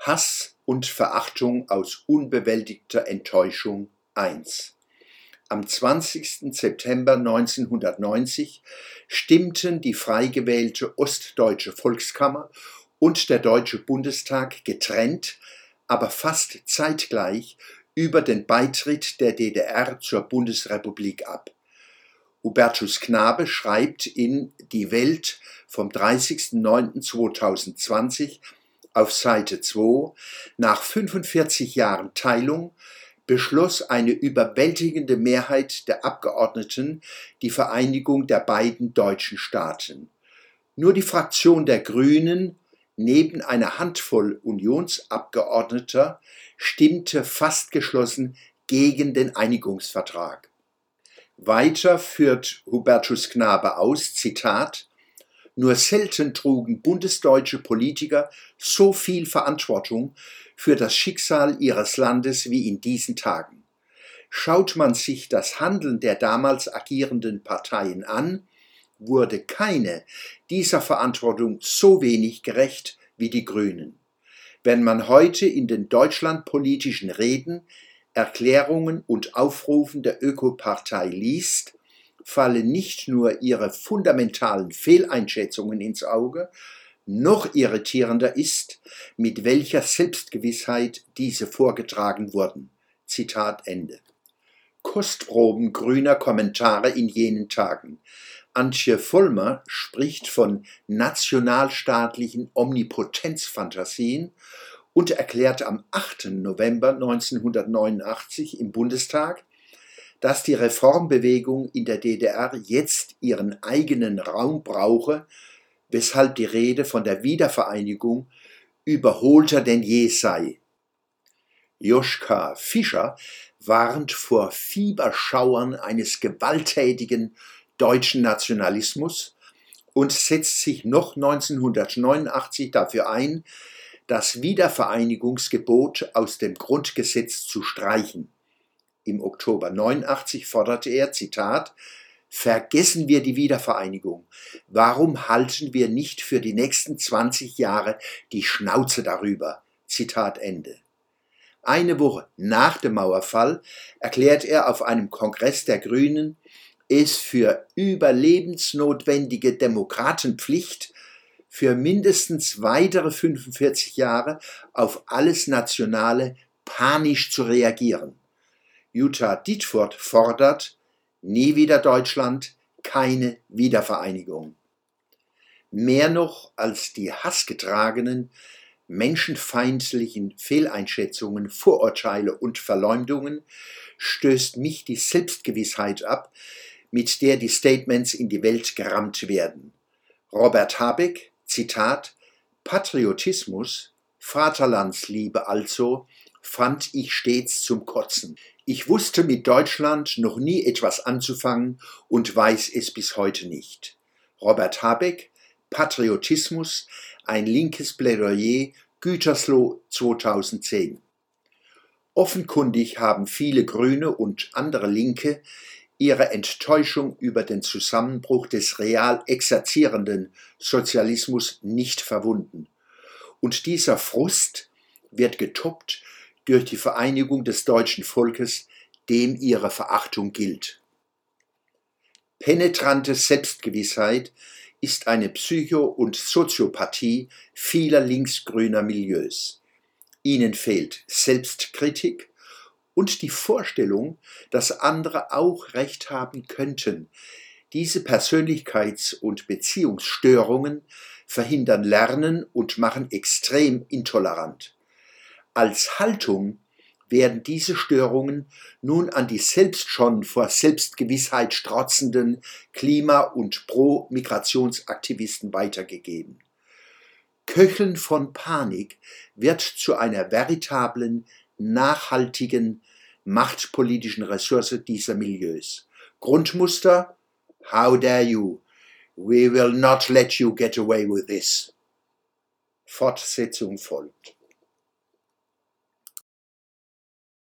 Hass und Verachtung aus unbewältigter Enttäuschung 1 Am 20. September 1990 stimmten die frei gewählte Ostdeutsche Volkskammer und der Deutsche Bundestag getrennt, aber fast zeitgleich über den Beitritt der DDR zur Bundesrepublik ab. Hubertus Knabe schreibt in Die Welt vom 30.09.2020 auf Seite 2, nach 45 Jahren Teilung beschloss eine überwältigende Mehrheit der Abgeordneten die Vereinigung der beiden deutschen Staaten. Nur die Fraktion der Grünen neben einer Handvoll Unionsabgeordneter stimmte fast geschlossen gegen den Einigungsvertrag. Weiter führt Hubertus Knabe aus, Zitat, nur selten trugen bundesdeutsche Politiker so viel Verantwortung für das Schicksal ihres Landes wie in diesen Tagen. Schaut man sich das Handeln der damals agierenden Parteien an, wurde keine dieser Verantwortung so wenig gerecht wie die Grünen. Wenn man heute in den deutschlandpolitischen Reden, Erklärungen und Aufrufen der Ökopartei liest, fallen nicht nur ihre fundamentalen Fehleinschätzungen ins Auge, noch irritierender ist, mit welcher Selbstgewissheit diese vorgetragen wurden. Zitat Ende. Kostproben grüner Kommentare in jenen Tagen. Antje Vollmer spricht von nationalstaatlichen Omnipotenzfantasien und erklärt am 8. November 1989 im Bundestag, dass die Reformbewegung in der DDR jetzt ihren eigenen Raum brauche, weshalb die Rede von der Wiedervereinigung überholter denn je sei. Joschka Fischer warnt vor Fieberschauern eines gewalttätigen deutschen Nationalismus und setzt sich noch 1989 dafür ein, das Wiedervereinigungsgebot aus dem Grundgesetz zu streichen. Im Oktober 89 forderte er, Zitat, Vergessen wir die Wiedervereinigung. Warum halten wir nicht für die nächsten 20 Jahre die Schnauze darüber? Zitat Ende. Eine Woche nach dem Mauerfall erklärt er auf einem Kongress der Grünen, es für überlebensnotwendige Demokratenpflicht, für mindestens weitere 45 Jahre auf alles Nationale panisch zu reagieren. Jutta Dietfurt fordert, nie wieder Deutschland, keine Wiedervereinigung. Mehr noch als die hassgetragenen, menschenfeindlichen Fehleinschätzungen, Vorurteile und Verleumdungen stößt mich die Selbstgewissheit ab, mit der die Statements in die Welt gerammt werden. Robert Habeck, Zitat, Patriotismus, Vaterlandsliebe also, fand ich stets zum Kotzen. Ich wusste mit Deutschland noch nie etwas anzufangen und weiß es bis heute nicht. Robert Habeck, Patriotismus, ein linkes Plädoyer, Gütersloh 2010. Offenkundig haben viele Grüne und andere Linke ihre Enttäuschung über den Zusammenbruch des real exerzierenden Sozialismus nicht verwunden. Und dieser Frust wird getoppt durch die Vereinigung des deutschen Volkes, dem ihre Verachtung gilt. Penetrante Selbstgewissheit ist eine Psycho- und Soziopathie vieler linksgrüner Milieus. Ihnen fehlt Selbstkritik und die Vorstellung, dass andere auch recht haben könnten. Diese Persönlichkeits- und Beziehungsstörungen verhindern Lernen und machen extrem intolerant. Als Haltung werden diese Störungen nun an die selbst schon vor Selbstgewissheit strotzenden Klima- und Pro-Migrationsaktivisten weitergegeben. Köcheln von Panik wird zu einer veritablen, nachhaltigen, machtpolitischen Ressource dieser Milieus. Grundmuster How dare you? We will not let you get away with this. Fortsetzung folgt.